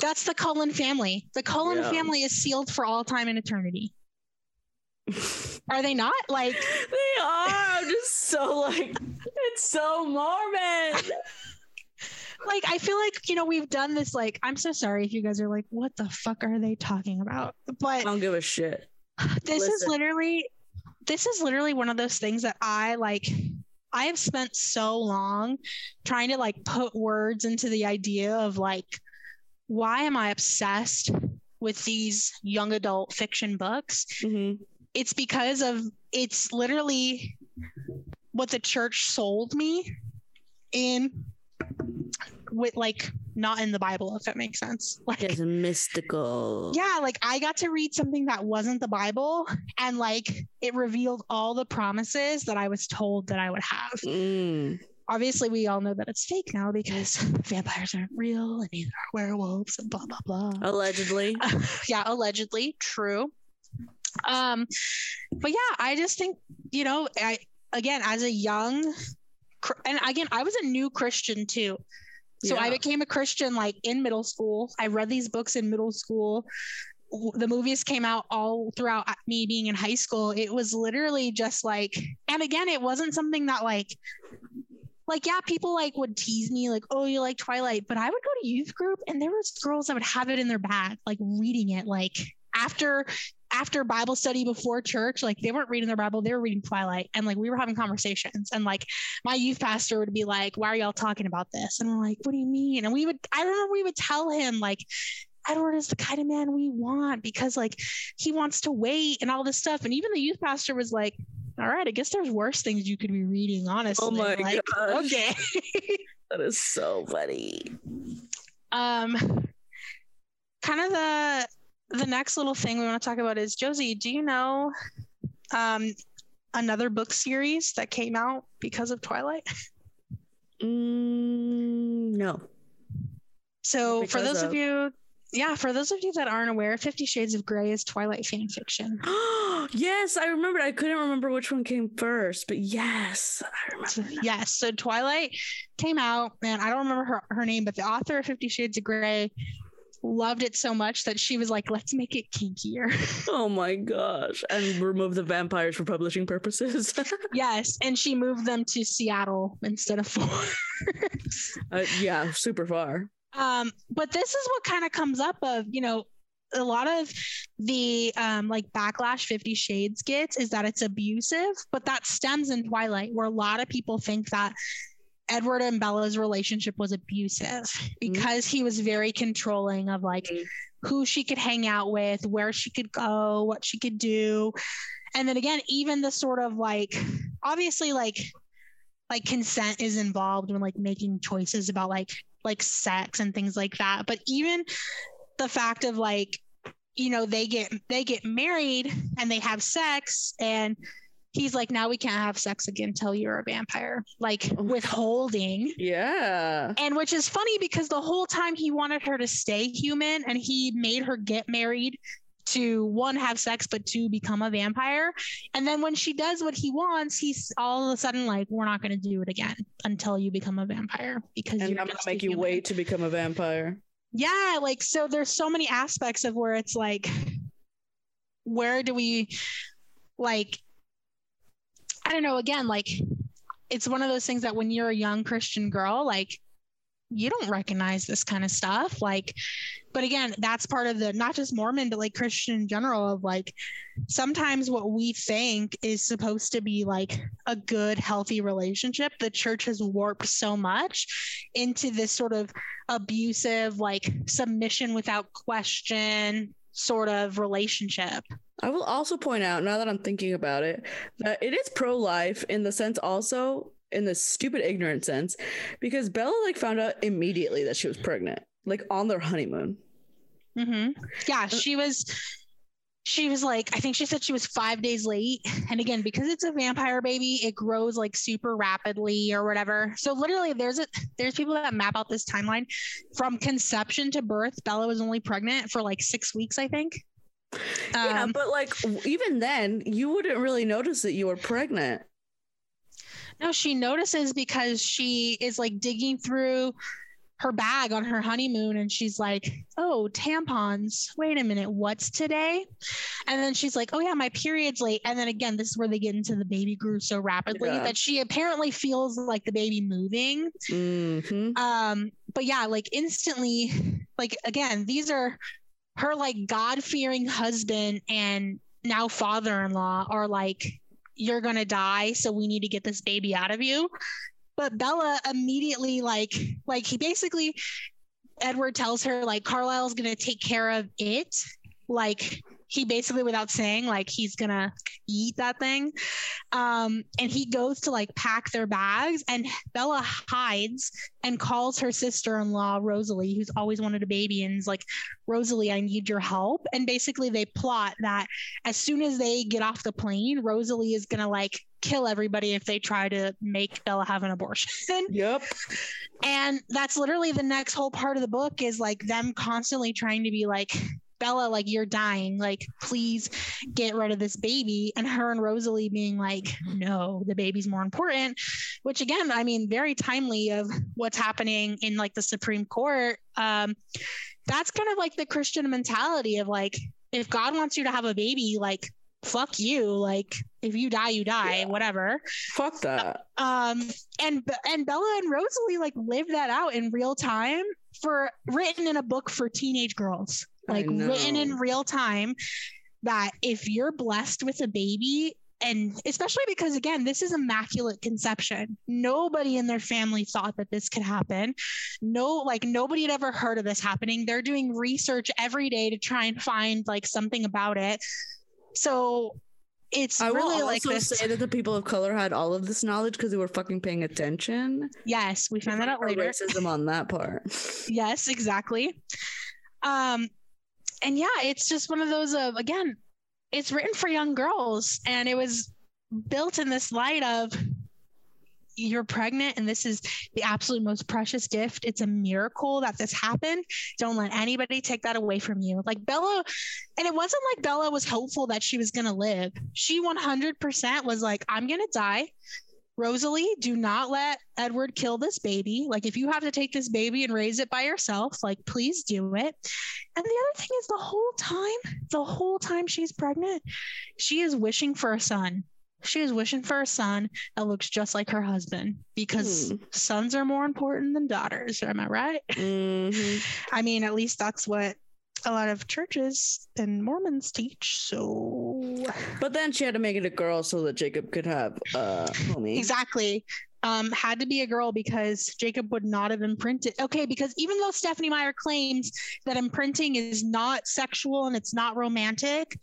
That's the Cullen family. The Cullen Yeah. family is sealed for all time and eternity. Are they not? Like they are. I'm just so like, it's so Mormon. like I feel like you know we've done this like I'm so sorry if you guys are like what the fuck are they talking about? But I don't give a shit. this is literally this is literally one of those things that I like I have spent so long trying to like put words into the idea of like why am I obsessed with these young adult fiction books? hmm It's because of it's literally what the church sold me in with like not in the Bible if that makes sense. Like It's mystical. yeah, like I got to read something that wasn't the Bible and like it revealed all the promises that I was told that I would have. Mm. Obviously, we all know that it's fake now because vampires aren't real and neither are werewolves and blah blah blah. Allegedly. yeah, allegedly, true. Um, but yeah, I just think, you know, I again as a young and again, I was a new Christian too. So I became a Christian like in middle school. I read these books in middle school. The movies came out all throughout uh, me being in high school. It was literally just like, and again, it wasn't something that like, like yeah, people like would tease me like, oh, you like Twilight, but I would go to youth group and there was girls that would have it in their bag, like reading it, like after after Bible study before church, like they weren't reading their Bible, they were reading Twilight, and like we were having conversations, and like my youth pastor would be like, "Why are y'all talking about this?" And we're like, "What do you mean?" And we would, I remember we would tell him like, Edward is the kind of man we want because like he wants to wait and all this stuff, and even the youth pastor was like. All right, I guess there's worse things you could be reading, honestly. Oh my like, gosh. Okay. That is so funny. um kind of the the next little thing we want to talk about is Josie, do you know um another book series that came out because of Twilight? Mm, no. So for those of of- you yeah, for those of you that aren't aware, Fifty Shades of Grey is Twilight fan fiction. yes, I remembered. I couldn't remember which one came first, but yes, I remember. yes, so Twilight came out, and I don't remember her, her name, but the author of Fifty Shades of Grey loved it so much that she was like, let's make it kinkier. Oh my gosh. And remove the vampires for publishing purposes. yes, and she moved them to Seattle instead of Florida. uh, yeah, super far. Um, but this is what kind of comes up of, you know, a lot of the um, like backlash 50 shades gets is that it's abusive, but that stems in Twilight, where a lot of people think that Edward and Bella's relationship was abusive because he was very controlling of like Mhm. who she could hang out with, where she could go, what she could do. And then again, even the sort of like obviously like like consent is involved when like making choices about like like sex and things like that but even the fact of like you know they get they get married and they have sex and he's like now we can't have sex again until you're a vampire like Oh. withholding Yeah. and which is funny because the whole time he wanted her to stay human and he made her get married to one have sex but two become a vampire and then when she does what he wants he's all of a sudden like we're not going to do it again until you become a vampire because And you're I'm gonna make you human." wait to become a vampire. yeah like so there's so many aspects of where it's like where do we like i don't know again like it's one of those things that when you're a young christian girl like you don't recognize this kind of stuff like but again that's part of the not just mormon but like christian in general of like sometimes what we think is supposed to be like a good healthy relationship the church has warped so much into this sort of abusive like submission without question sort of relationship I will also point out, now that I'm thinking about it, that it is pro life in the sense also in the stupid ignorant sense, because Bella like found out immediately that she was pregnant, like on their honeymoon. hmm Yeah, she was. She was like, I think she said she was five days late. And again, because it's a vampire baby, it grows like super rapidly or whatever. So literally, there's a there's people that map out this timeline from conception to birth. Bella was only pregnant for like six weeks, I think. Yeah, Um, but like even then, you wouldn't really notice that you were pregnant. No, she notices because she is like digging through her bag on her honeymoon and she's like, Oh, tampons. Wait a minute, what's today? And then she's like, Oh, yeah, my period's late. And then again, this is where they get into the baby grew so rapidly Yeah. that she apparently feels like the baby moving. hmm Um, but yeah, like instantly, like again, these are her like God fearing husband and now father in law are like, you're gonna die, so we need to get this baby out of you. But Bella immediately like like he basically Edward tells her like Carlisle's gonna take care of it. Like he basically without saying like he's gonna eat that thing. Um, and he goes to like pack their bags and Bella hides and calls her sister-in-law Rosalie, who's always wanted a baby, and is like, Rosalie, I need your help. And basically they plot that as soon as they get off the plane, Rosalie is gonna like kill everybody if they try to make Bella have an abortion. Yep. And that's literally the next whole part of the book is like them constantly trying to be like, Bella, like you're dying. Like, please get rid of this baby. And her and Rosalie being like, no, the baby's more important. which again, I mean, very timely of what's happening in like the Supreme Court. Um, that's kind of like the Christian mentality of like, if God wants you to have a baby, like fuck you like if you die you die Yeah. whatever Fuck that. um and and bella and rosalie like lived that out in real time for written in a book for teenage girls like written in real time that if you're blessed with a baby and especially because again this is immaculate conception. Nobody in their family thought that this could happen. No like nobody had ever heard of this happening. They're doing research every day to try and find like something about it. So it's I will really also like this say that the people of color had all of this knowledge because they were fucking paying attention. yes we found that out later. Racism on that part. yes exactly. Um and yeah it's just one of those of again it's written for young girls and it was built in this light of you're pregnant and this is the absolute most precious gift. It's a miracle that this happened. Don't let anybody take that away from you. Like bella and it wasn't like bella was hopeful that she was going to live. She 100% was like i'm going to die Rosalie, do not let Edward kill this baby. Like, if you have to take this baby and raise it by yourself, like, please do it. And the other thing is, the whole time, the whole time she's pregnant, she is wishing for a son. She is wishing for a son that looks just like her husband because Hmm. sons are more important than daughters. Am I right? Mhm. I mean, at least that's what a lot of churches and Mormons teach. So, But then she had to make it a girl so that Jacob could have uh homie. Exactly. Um, had to be a girl because Jacob would not have imprinted. Okay, because even though Stephenie Meyer claims that imprinting is not sexual and it's not romantic,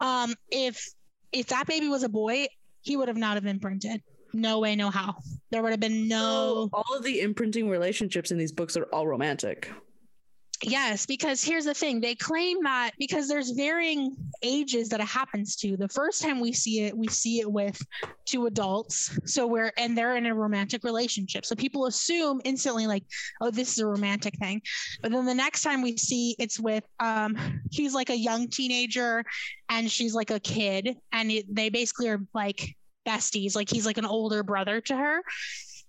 um, if if that baby was a boy, he would have not have imprinted. No way, no how. There would have been no. So all of the imprinting relationships in these books are all romantic. Yes, because here's the thing. They claim that because there's varying ages that it happens to. The first time we see it, we see it with two adults. So we're and they're in a romantic relationship. So people assume instantly like, oh, this is a romantic thing. But then the next time we see it's with um he's like a young teenager and she's like a kid and it, they basically are like besties. Like he's like an older brother to her.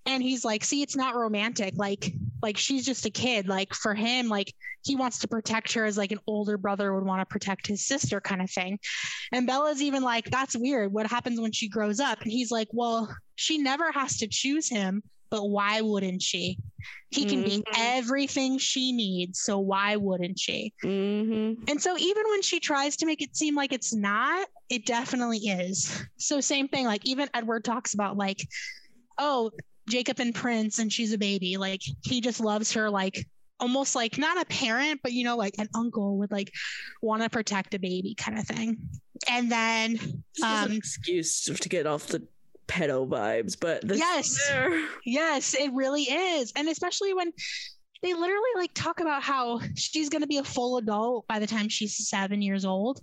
And he's like, see, it's not romantic. Like, like she's just a kid. Like for him, like he wants to protect her as like an older brother would want to protect his sister kind of thing. And Bella's even like, that's weird. What happens when she grows up? And he's like, well, she never has to choose him, but why wouldn't she? He can be Mhm. everything she needs. So why wouldn't she? Mm-hmm. And so even when she tries to make it seem like it's not, it definitely is. So same thing, like even Edward talks about like, oh, Jacob and Prince and she's a baby. Like he just loves her like almost like not a parent, but you know, like an uncle would like want to protect a baby kind of thing. And then Just an Um, excuse to get off the pedo vibes, but this Yes. Yes, it really is. And especially when they literally like talk about how she's going to be a full adult by the time she's seven years old.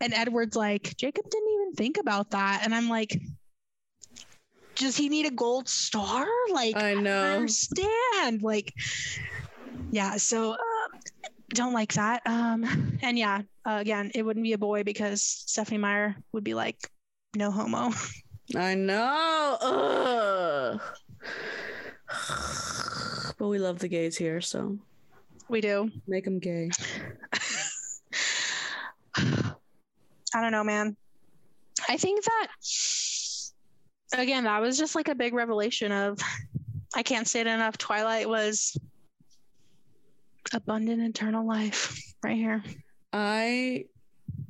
And Edward's like, Jacob didn't even think about that. And I'm like, does he need a gold star? Like, I know. I understand. Like, yeah. So, uh, don't like that. Um, and yeah, uh, again, it wouldn't be a boy because Stephenie Meyer would be like, no homo. I know. Ugh. But we love the gays here, so We do. make them gay. I don't know, man. I think that again, that was just like a big revelation of I can't say it enough. Twilight was abundant eternal life right here. I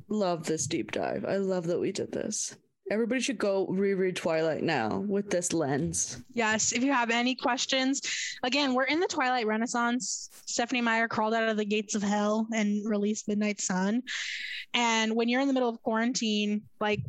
love this deep dive. I love that we did this. Everybody should go reread Twilight now with this lens. Yes, if you have any questions, again, we're in the Twilight Renaissance. Stephenie Meyer crawled out of the gates of hell and released Midnight Sun. And when you're in the middle of quarantine, like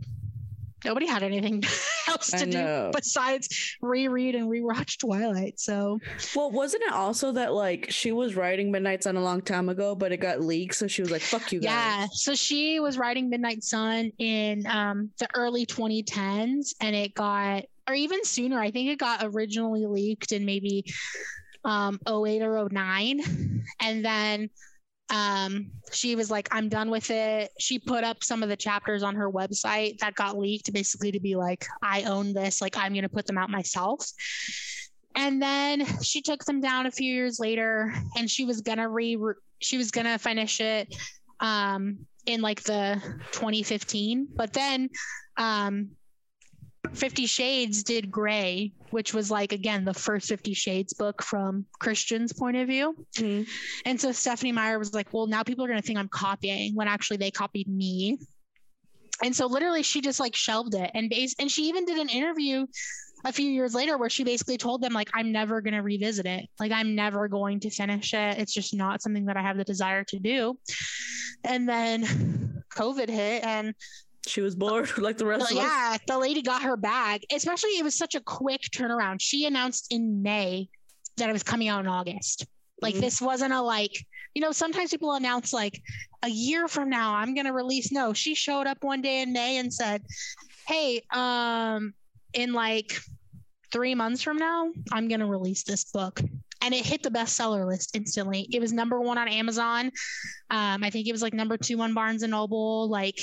nobody had anything else to do besides reread and rewatch Twilight. So Well, wasn't it also that like she was writing Midnight Sun a long time ago, but it got leaked, so she was like, "Fuck you guys." Yeah. So she was writing Midnight Sun in um, the early 2010s and it got, or even sooner, I think it got originally leaked in maybe um, 08 or 09. And then um, she was like, I'm done with it. She put up some of the chapters on her website that got leaked basically to be like, I own this, like, I'm going to put them out myself. And then she took them down a few years later and she was going to re, she was going to finish it um, in like the 2015. But then um, Fifty Shades did Grey, which was like again the first Fifty Shades book from Christian's point of view. Mhm. And so Stephenie Meyer was like, "Well, now people are going to think I'm copying when actually they copied me." And so literally she just like shelved it and base and she even did an interview a few years later where she basically told them like I'm never going to revisit it. Like I'm never going to finish it. It's just not something that I have the desire to do. And then COVID hit and She was bored like the rest well, of us. yeah, the lady got her bag. Especially, it was such a quick turnaround. She announced in May that it was coming out in August. Like Mhm. this wasn't a like, you know, sometimes people announce like a year from now I'm gonna release. No, she showed up one day in May and said, "Hey, um, in like three months from now, I'm gonna release this book." And it hit the bestseller list instantly. It was number one on Amazon. Um, I think it was like number two on Barnes and Noble. Like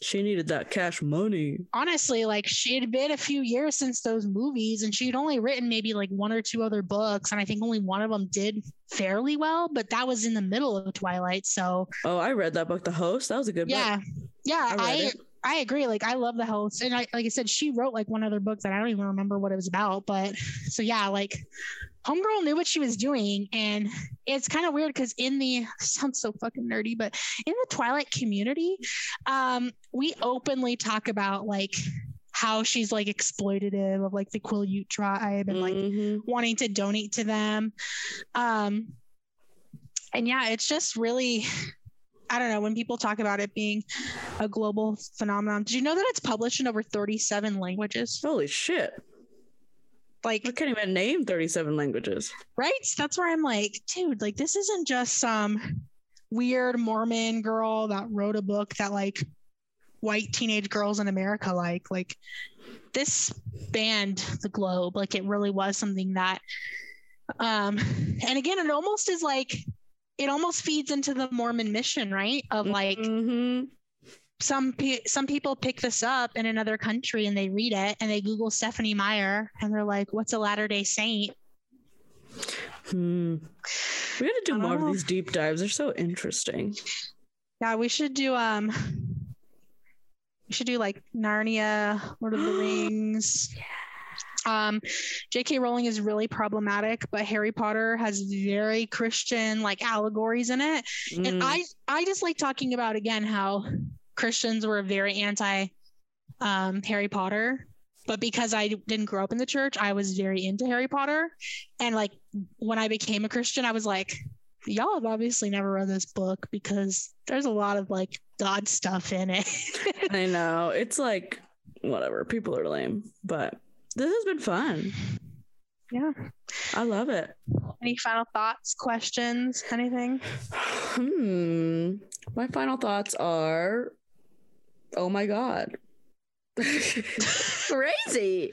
She needed that cash money. honestly, like she had been a few years since those movies, and she had only written maybe like one or two other books, and I think only one of them did fairly well, but that was in the middle of Twilight. So Oh, I read that book, The Host. That was a good book. yeah, yeah, I I I, agree. Like I love the host, and I like I said, she wrote like one other book that I don't even remember what it was about, but so yeah, like Homegirl knew what she was doing, and it's kind of weird because in the sounds so fucking nerdy, but in the Twilight community, um, we openly talk about like how she's like exploitative of like the Quileute tribe and like Mhm. wanting to donate to them. Um, and yeah, it's just really, I don't know, when people talk about it being a global phenomenon. Did you know that it's published in over 37 languages? Holy shit. Like, I can't even name 37 languages. right? That's where I'm like, dude, like, this isn't just some weird Mormon girl that wrote a book that like white teenage girls in America like. Like, this spanned the globe. Like, it really was something that, um, and again, it almost is like, it almost feeds into the Mormon mission, right? Of like, Mhm. some pe- some people pick this up in another country and they read it and they Google Stephenie Meyer and they're like, "What's a Latter Day Saint?" Hmm. We gotta do more know. of these deep dives. They're so interesting. Yeah, we should do um, we should do like Narnia, Lord of the Rings. Um, J.K. Rowling is really problematic, but Harry Potter has very Christian like allegories in it. and Mm. i i just like talking about again how christians were very anti um harry potter but because i didn't grow up in the church i was very into harry potter and like when i became a christian i was like y'all have obviously never read this book because there's a lot of like god stuff in it I know. It's like whatever. People are lame, but this has been fun. yeah I love it. any final thoughts questions anything Hmm. My final thoughts are oh my god. Crazy.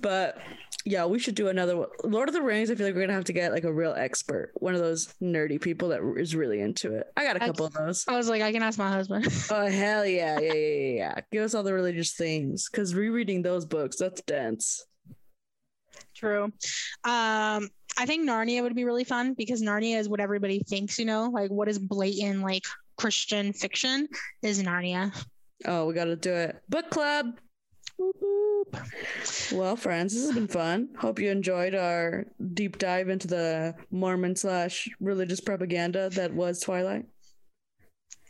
But yeah, we should do another one. Lord of the Rings, I feel like we're gonna have to get like a real expert, one of those nerdy people that is really into it. I got a couple of those. i was like i can ask my husband Oh hell yeah, yeah, yeah, yeah, yeah. Give us all the religious things. Cause rereading those books, that's dense. True. Um, I think Narnia would be really fun because Narnia is what everybody thinks, you know, like what is blatant like Christian fiction is Narnia. Oh, we gotta do it. Book club. Well, friends, this has been fun. Hope you enjoyed our deep dive into the Mormon slash religious propaganda that was Twilight.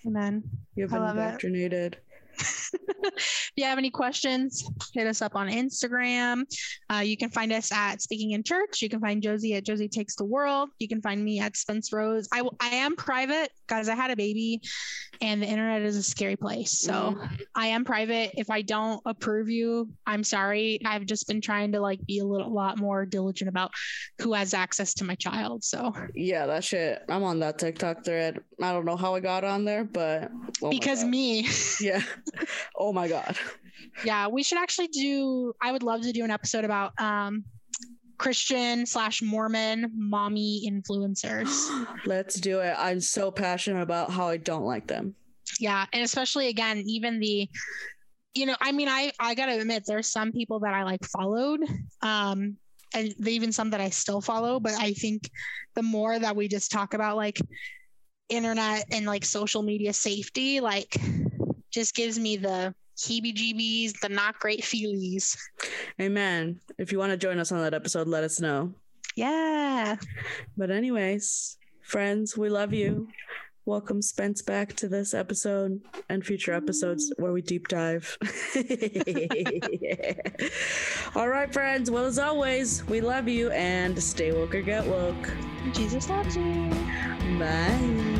Amen. You've been indoctrinated. it. if you have any questions, hit us up on Instagram. Uh, you can find us at Speaking in Church. You can find Josie at Josie Takes the World. You can find me at Spence Rose. I, I am private, guys. I had a baby, and the internet is a scary place. So I am private. If I don't approve you, I'm sorry. I've just been trying to like be a little lot more diligent about who has access to my child. So Yeah, that shit. I'm on that TikTok thread. I don't know how I got on there, but oh because me, Yeah. oh my god. yeah, we should actually do. I would love to do an episode about um Christian slash Mormon mommy influencers. Let's do it. I'm so passionate about how I don't like them. Yeah, and especially again, even the you know, I mean, I I gotta admit, there's some people that I like followed, um, and even some that I still follow. But I think the more that we just talk about like internet and like social media safety, like just gives me the heebie-jeebies, the not great feelies. Amen. If you want to join us on that episode, let us know. Yeah. But anyways, friends, we love you. Welcome Spence back to this episode and future episodes where we deep dive. All right, friends. Well, as always, we love you and stay woke or get woke. Jesus loves you. Bye.